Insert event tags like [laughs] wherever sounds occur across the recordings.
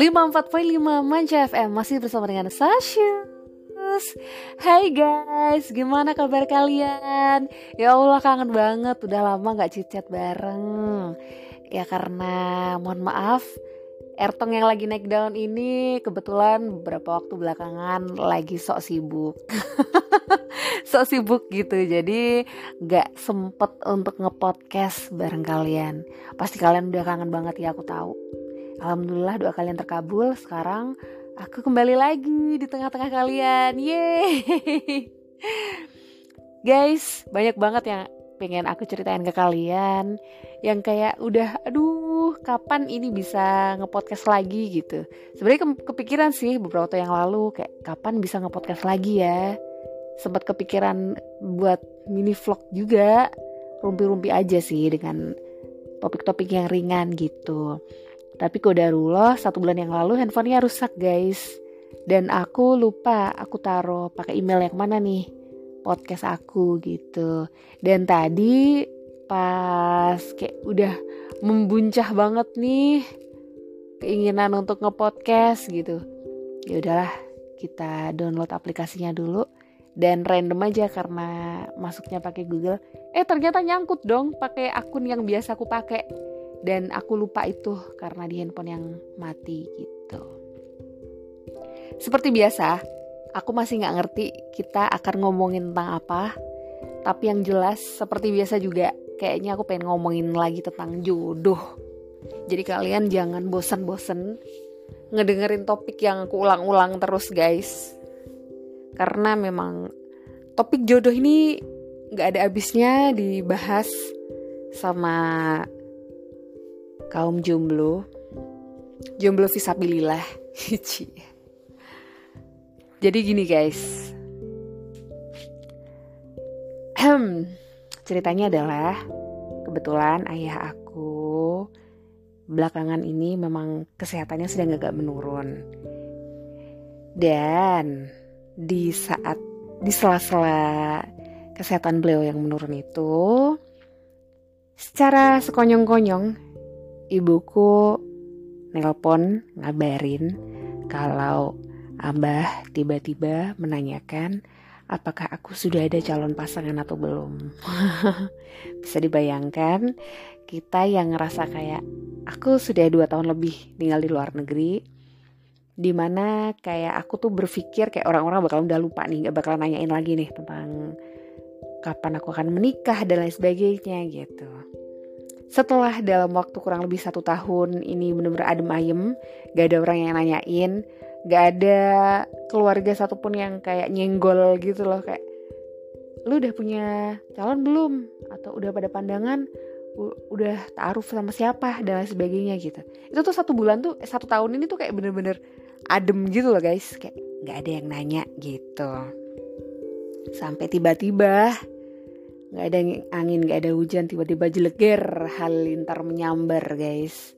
lima empat poin lima Manja FM masih bersama dengan Sasha. Hai guys, gimana kabar kalian? Ya Allah kangen banget, udah lama gak cicat bareng Ya karena mohon maaf Ertong yang lagi naik daun ini kebetulan beberapa waktu belakangan lagi sok sibuk [laughs] Sok sibuk gitu. Jadi gak sempet untuk ngepodcast bareng kalian. Pasti kalian udah kangen banget ya aku tahu. Alhamdulillah doa kalian terkabul. Sekarang aku kembali lagi di tengah-tengah kalian. Yeay. Guys, banyak banget yang pengen aku ceritain ke kalian. Yang kayak udah aduh kapan ini bisa ngepodcast lagi? gitu. Sebenarnya ke kepikiran sih beberapa waktu yang lalu kayak kapan bisa ngepodcast lagi ya sempat kepikiran buat mini vlog juga rumpi-rumpi aja sih dengan topik-topik yang ringan gitu tapi kodarullah satu bulan yang lalu handphonenya rusak guys. Dan aku lupa aku taruh pakai email yang mana nih podcast aku gitu. Dan tadi pas kayak udah membuncah banget nih keinginan untuk ngepodcast gitu. Ya udahlah kita download aplikasinya dulu dan random aja karena masuknya pakai Google. Eh ternyata nyangkut dong pakai akun yang biasa aku pakai dan aku lupa itu karena di handphone yang mati gitu. Seperti biasa, aku masih nggak ngerti kita akan ngomongin tentang apa. Tapi yang jelas seperti biasa juga kayaknya aku pengen ngomongin lagi tentang jodoh. Jadi kalian jangan bosen-bosen ngedengerin topik yang aku ulang-ulang terus guys. Karena memang topik jodoh ini nggak ada habisnya dibahas sama kaum jomblo. Jomblo visabilillah. [laughs] Jadi gini guys. Ceritanya adalah kebetulan ayah aku belakangan ini memang kesehatannya sedang agak menurun. Dan di saat di sela-sela kesehatan beliau yang menurun itu secara sekonyong-konyong ibuku nelpon ngabarin kalau Abah tiba-tiba menanyakan apakah aku sudah ada calon pasangan atau belum. [laughs] Bisa dibayangkan kita yang ngerasa kayak aku sudah dua tahun lebih tinggal di luar negeri, di mana kayak aku tuh berpikir kayak orang-orang bakal udah lupa nih, gak bakal nanyain lagi nih tentang kapan aku akan menikah dan lain sebagainya gitu. Setelah dalam waktu kurang lebih satu tahun ini bener-bener adem ayem gak ada orang yang nanyain gak ada keluarga satupun yang kayak nyenggol gitu loh kayak lu udah punya calon belum? Atau udah pada pandangan udah taruh sama siapa? dan lain sebagainya gitu. Itu tuh satu bulan tuh eh, satu tahun ini tuh kayak bener-bener adem gitu loh guys. Kayak gak ada yang nanya gitu. Sampai tiba-tiba nggak ada angin nggak ada hujan tiba-tiba jeleger halilintar menyambar guys.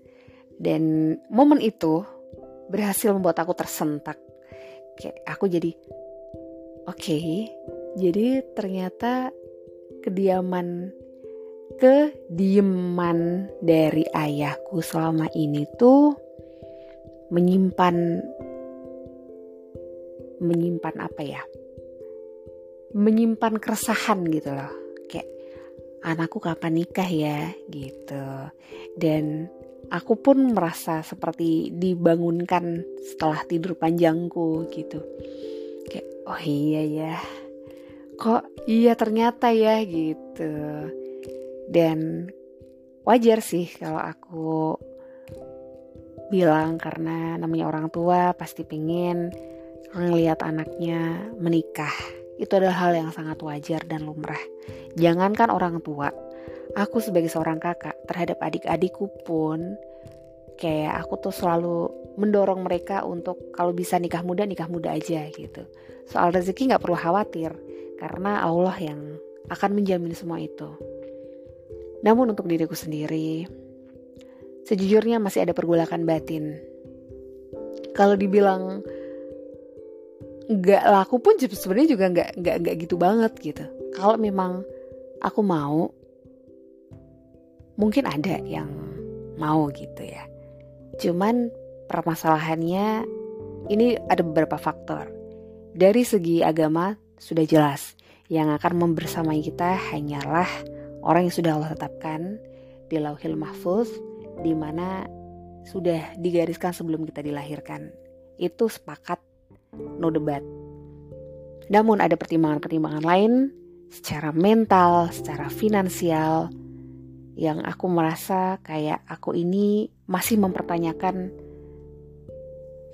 Dan momen itu berhasil membuat aku tersentak. Kayak aku jadi oke. Okay, jadi ternyata kediaman kediaman dari ayahku selama ini tuh menyimpan menyimpan apa ya? Menyimpan keresahan gitu loh. Anakku kapan nikah ya? Gitu. Dan aku pun merasa seperti dibangunkan setelah tidur panjangku gitu. Kayak oh iya ya kok iya ternyata ya? Gitu. Dan wajar sih kalau aku bilang karena namanya orang tua pasti pengen ngelihat anaknya menikah itu adalah hal yang sangat wajar dan lumrah. Jangankan orang tua, aku sebagai seorang kakak terhadap adik-adikku pun kayak aku tuh selalu mendorong mereka untuk kalau bisa nikah muda nikah muda aja gitu. Soal rezeki nggak perlu khawatir karena Allah yang akan menjamin semua itu. Namun untuk diriku sendiri, sejujurnya masih ada pergulakan batin. Kalau dibilang nggak laku pun sebenarnya juga nggak nggak nggak gitu banget gitu kalau memang aku mau mungkin ada yang mau gitu ya. Cuman permasalahannya ini ada beberapa faktor. Dari segi agama sudah jelas yang akan membersamai kita hanyalah orang yang sudah Allah tetapkan di Lauhil Mahfuz di mana sudah digariskan sebelum kita dilahirkan. Itu sepakat no debat. Namun ada pertimbangan-pertimbangan lain secara mental, secara finansial yang aku merasa kayak aku ini masih mempertanyakan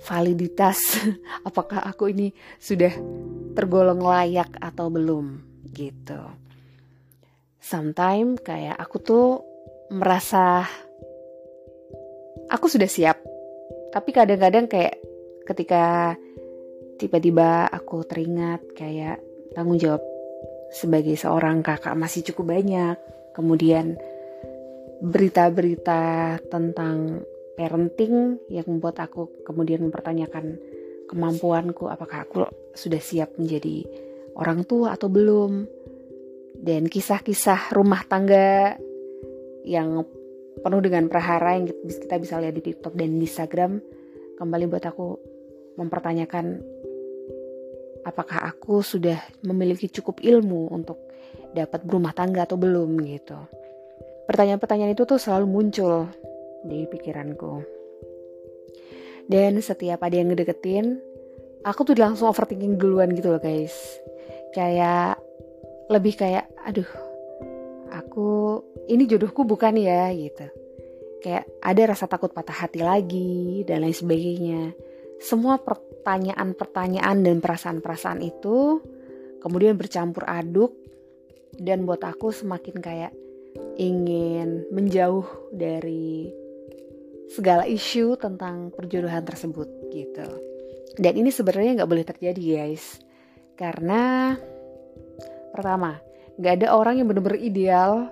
validitas [laughs] apakah aku ini sudah tergolong layak atau belum gitu. Sometimes kayak aku tuh merasa aku sudah siap. Tapi kadang-kadang kayak ketika tiba-tiba aku teringat kayak tanggung jawab sebagai seorang kakak masih cukup banyak. Kemudian berita-berita tentang parenting yang membuat aku kemudian mempertanyakan kemampuanku apakah aku sudah siap menjadi orang tua atau belum dan kisah-kisah rumah tangga yang penuh dengan prahara yang kita bisa lihat di TikTok dan di Instagram kembali buat aku mempertanyakan apakah aku sudah memiliki cukup ilmu untuk dapat berumah tangga atau belum gitu. Pertanyaan-pertanyaan itu tuh selalu muncul di pikiranku. Dan setiap ada yang ngedeketin, aku tuh langsung overthinking duluan gitu loh guys. Kayak lebih kayak, aduh, aku ini jodohku bukan ya gitu. Kayak ada rasa takut patah hati lagi dan lain sebagainya. Semua pertanyaan-pertanyaan dan perasaan-perasaan itu kemudian bercampur aduk dan buat aku semakin kayak ingin menjauh dari segala isu tentang perjodohan tersebut gitu. Dan ini sebenarnya nggak boleh terjadi guys, karena pertama nggak ada orang yang bener-bener ideal,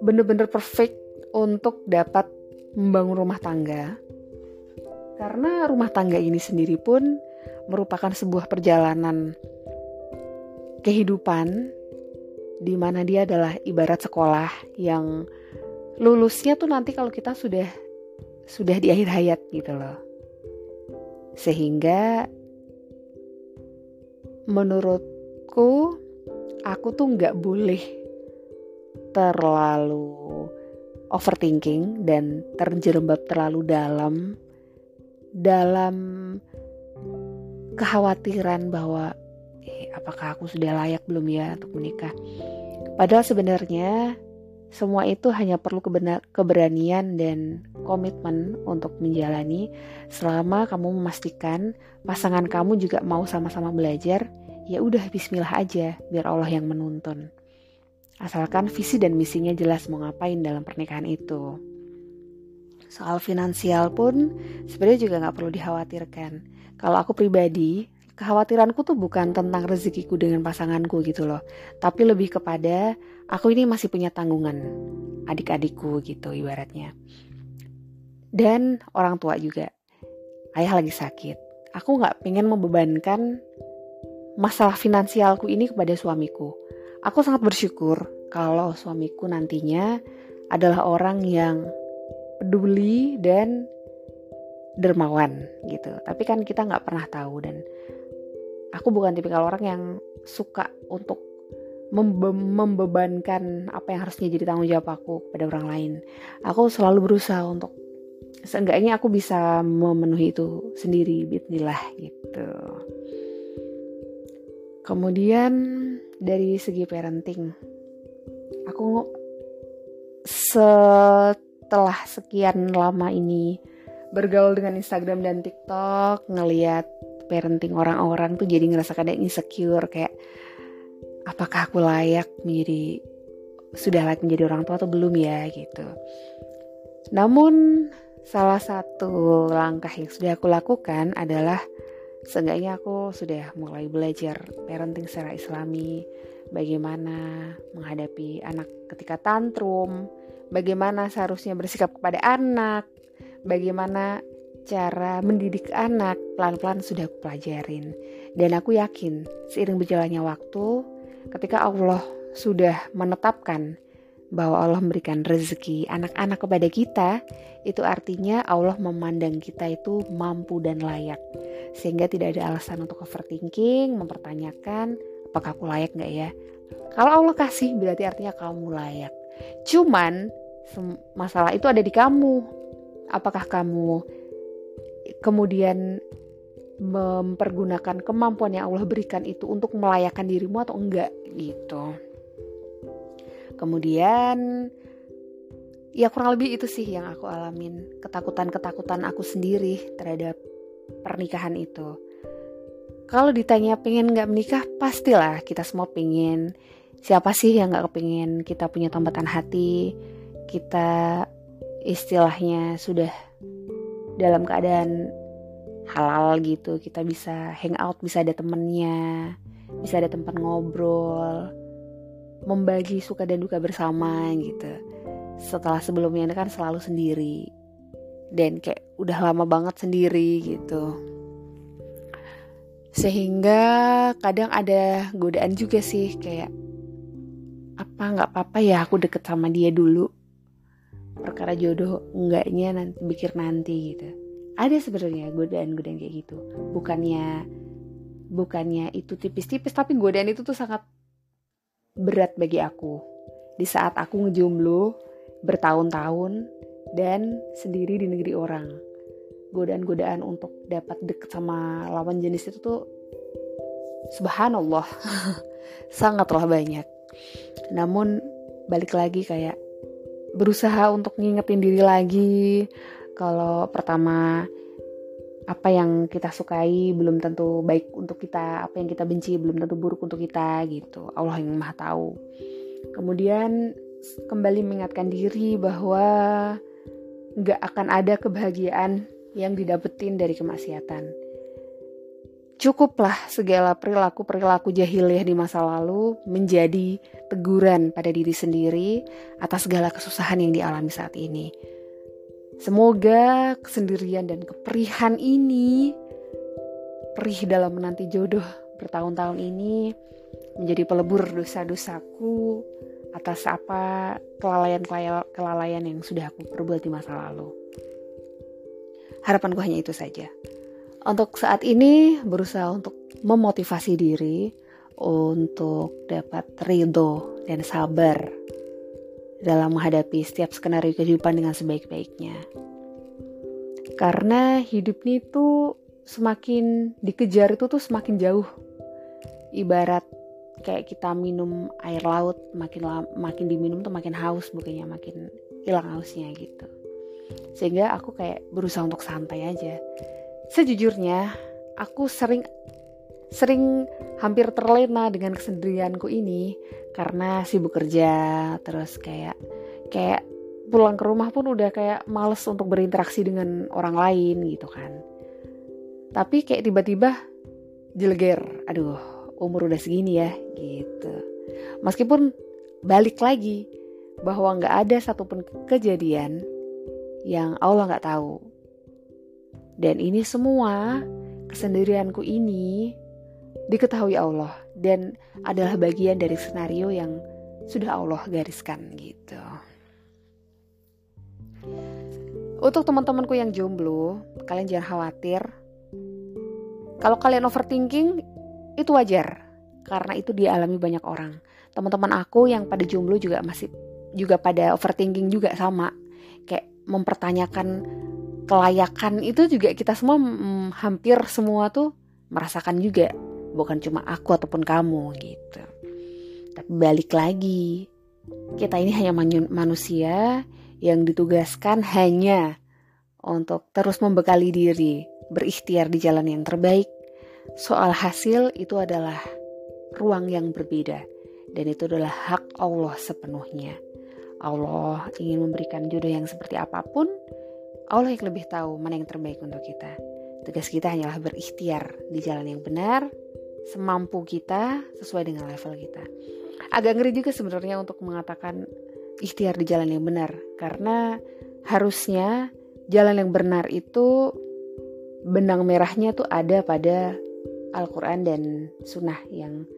bener-bener perfect untuk dapat membangun rumah tangga. Karena rumah tangga ini sendiri pun merupakan sebuah perjalanan kehidupan di mana dia adalah ibarat sekolah yang lulusnya tuh nanti kalau kita sudah sudah di akhir hayat gitu loh. Sehingga menurutku aku tuh nggak boleh terlalu overthinking dan terjerembab terlalu dalam dalam kekhawatiran bahwa apakah aku sudah layak belum ya untuk menikah. Padahal sebenarnya semua itu hanya perlu keberanian dan komitmen untuk menjalani selama kamu memastikan pasangan kamu juga mau sama-sama belajar, ya udah bismillah aja biar Allah yang menuntun. Asalkan visi dan misinya jelas mau ngapain dalam pernikahan itu. Soal finansial pun sebenarnya juga nggak perlu dikhawatirkan. Kalau aku pribadi, kekhawatiranku tuh bukan tentang rezekiku dengan pasanganku gitu loh tapi lebih kepada aku ini masih punya tanggungan adik-adikku gitu ibaratnya dan orang tua juga ayah lagi sakit aku nggak pengen membebankan masalah finansialku ini kepada suamiku aku sangat bersyukur kalau suamiku nantinya adalah orang yang peduli dan dermawan gitu tapi kan kita nggak pernah tahu dan aku bukan tipikal orang yang suka untuk membe membebankan apa yang harusnya jadi tanggung jawab aku kepada orang lain. Aku selalu berusaha untuk seenggaknya aku bisa memenuhi itu sendiri, bismillah gitu. Kemudian dari segi parenting, aku setelah sekian lama ini bergaul dengan Instagram dan TikTok, ngeliat parenting orang-orang tuh jadi ngerasa kadang insecure kayak apakah aku layak menjadi sudah layak menjadi orang tua atau belum ya gitu. Namun salah satu langkah yang sudah aku lakukan adalah seenggaknya aku sudah mulai belajar parenting secara islami, bagaimana menghadapi anak ketika tantrum, bagaimana seharusnya bersikap kepada anak, bagaimana cara mendidik anak. Pelan-pelan sudah aku pelajarin. Dan aku yakin seiring berjalannya waktu, ketika Allah sudah menetapkan bahwa Allah memberikan rezeki anak-anak kepada kita, itu artinya Allah memandang kita itu mampu dan layak. Sehingga tidak ada alasan untuk overthinking, mempertanyakan apakah aku layak nggak ya. Kalau Allah kasih berarti artinya kamu layak. Cuman masalah itu ada di kamu. Apakah kamu kemudian mempergunakan kemampuan yang Allah berikan itu untuk melayakkan dirimu atau enggak gitu. Kemudian ya kurang lebih itu sih yang aku alamin, ketakutan-ketakutan aku sendiri terhadap pernikahan itu. Kalau ditanya pengen nggak menikah, pastilah kita semua pengen. Siapa sih yang nggak kepingin kita punya tambatan hati, kita istilahnya sudah dalam keadaan halal gitu kita bisa hangout bisa ada temennya bisa ada tempat ngobrol membagi suka dan duka bersama gitu. Setelah sebelumnya kan selalu sendiri. Dan kayak udah lama banget sendiri gitu. Sehingga kadang ada godaan juga sih kayak apa nggak apa-apa ya aku deket sama dia dulu? Perkara jodoh enggaknya nanti pikir nanti gitu. Ada sebenarnya godaan-godaan kayak gitu. Bukannya bukannya itu tipis-tipis tapi godaan itu tuh sangat berat bagi aku di saat aku ngejomblo bertahun-tahun dan sendiri di negeri orang. Godaan-godaan untuk dapat deket sama lawan jenis itu tuh subhanallah [laughs] sangatlah banyak. Namun balik lagi kayak berusaha untuk ngingetin diri lagi kalau pertama apa yang kita sukai belum tentu baik untuk kita, apa yang kita benci belum tentu buruk untuk kita gitu. Allah yang Maha tahu. Kemudian kembali mengingatkan diri bahwa nggak akan ada kebahagiaan yang didapetin dari kemaksiatan. Cukuplah segala perilaku-perilaku jahiliyah di masa lalu menjadi teguran pada diri sendiri atas segala kesusahan yang dialami saat ini Semoga kesendirian dan keperihan ini, perih dalam menanti jodoh bertahun-tahun ini, menjadi pelebur dosa-dosaku atas apa kelalaian-kelalaian yang sudah aku perbuat di masa lalu. Harapanku hanya itu saja. Untuk saat ini berusaha untuk memotivasi diri untuk dapat ridho dan sabar dalam menghadapi setiap skenario kehidupan dengan sebaik-baiknya. Karena hidup ini tuh semakin dikejar itu tuh semakin jauh. Ibarat kayak kita minum air laut, makin makin diminum tuh makin haus bukannya makin hilang hausnya gitu. Sehingga aku kayak berusaha untuk santai aja. Sejujurnya, aku sering sering hampir terlena dengan kesendirianku ini karena sibuk kerja terus kayak kayak pulang ke rumah pun udah kayak males untuk berinteraksi dengan orang lain gitu kan. Tapi kayak tiba-tiba jeleger aduh umur udah segini ya gitu. Meskipun balik lagi bahwa nggak ada satupun kejadian yang Allah nggak tahu. Dan ini semua kesendirianku ini diketahui Allah dan adalah bagian dari senario yang sudah Allah gariskan gitu. Untuk teman-temanku yang jomblo, kalian jangan khawatir. Kalau kalian overthinking, itu wajar karena itu dialami banyak orang. Teman-teman aku yang pada jomblo juga masih juga pada overthinking juga sama. Kayak mempertanyakan kelayakan itu juga kita semua mm, hampir semua tuh merasakan juga bukan cuma aku ataupun kamu gitu. Tapi balik lagi kita ini hanya manusia yang ditugaskan hanya untuk terus membekali diri berikhtiar di jalan yang terbaik. Soal hasil itu adalah ruang yang berbeda dan itu adalah hak Allah sepenuhnya. Allah ingin memberikan jodoh yang seperti apa pun Allah yang lebih tahu mana yang terbaik untuk kita. Tugas kita hanyalah berikhtiar di jalan yang benar semampu kita sesuai dengan level kita. Agak ngeri juga sebenarnya untuk mengatakan ikhtiar di jalan yang benar karena harusnya jalan yang benar itu benang merahnya tuh ada pada Al-Quran dan Sunnah yang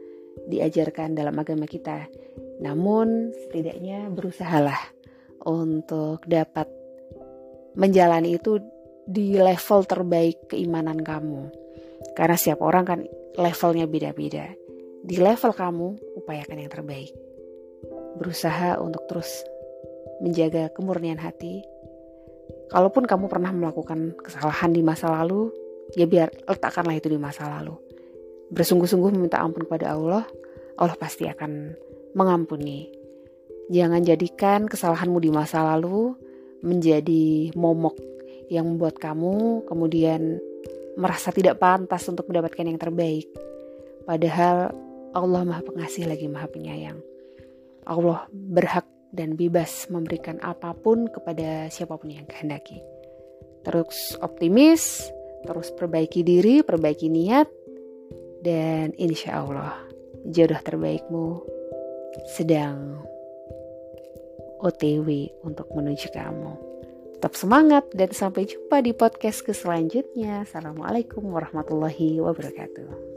diajarkan dalam agama kita. Namun setidaknya berusahalah untuk dapat menjalani itu di level terbaik keimanan kamu. Karena setiap orang kan levelnya beda-beda. Di level kamu, upayakan yang terbaik. Berusaha untuk terus menjaga kemurnian hati. Kalaupun kamu pernah melakukan kesalahan di masa lalu, ya biar letakkanlah itu di masa lalu. Bersungguh-sungguh meminta ampun kepada Allah, Allah pasti akan mengampuni. Jangan jadikan kesalahanmu di masa lalu menjadi momok yang membuat kamu kemudian merasa tidak pantas untuk mendapatkan yang terbaik. Padahal Allah Maha Pengasih lagi Maha Penyayang. Allah berhak dan bebas memberikan apa pun kepada siapa pun yang kehendaki. Terus optimis, terus perbaiki diri, perbaiki niat, dan insya Allah jodoh terbaikmu sedang OTW untuk menuju kamu. Tetap semangat dan sampai jumpa di podcast ke selanjutnya. Assalamualaikum warahmatullahi wabarakatuh.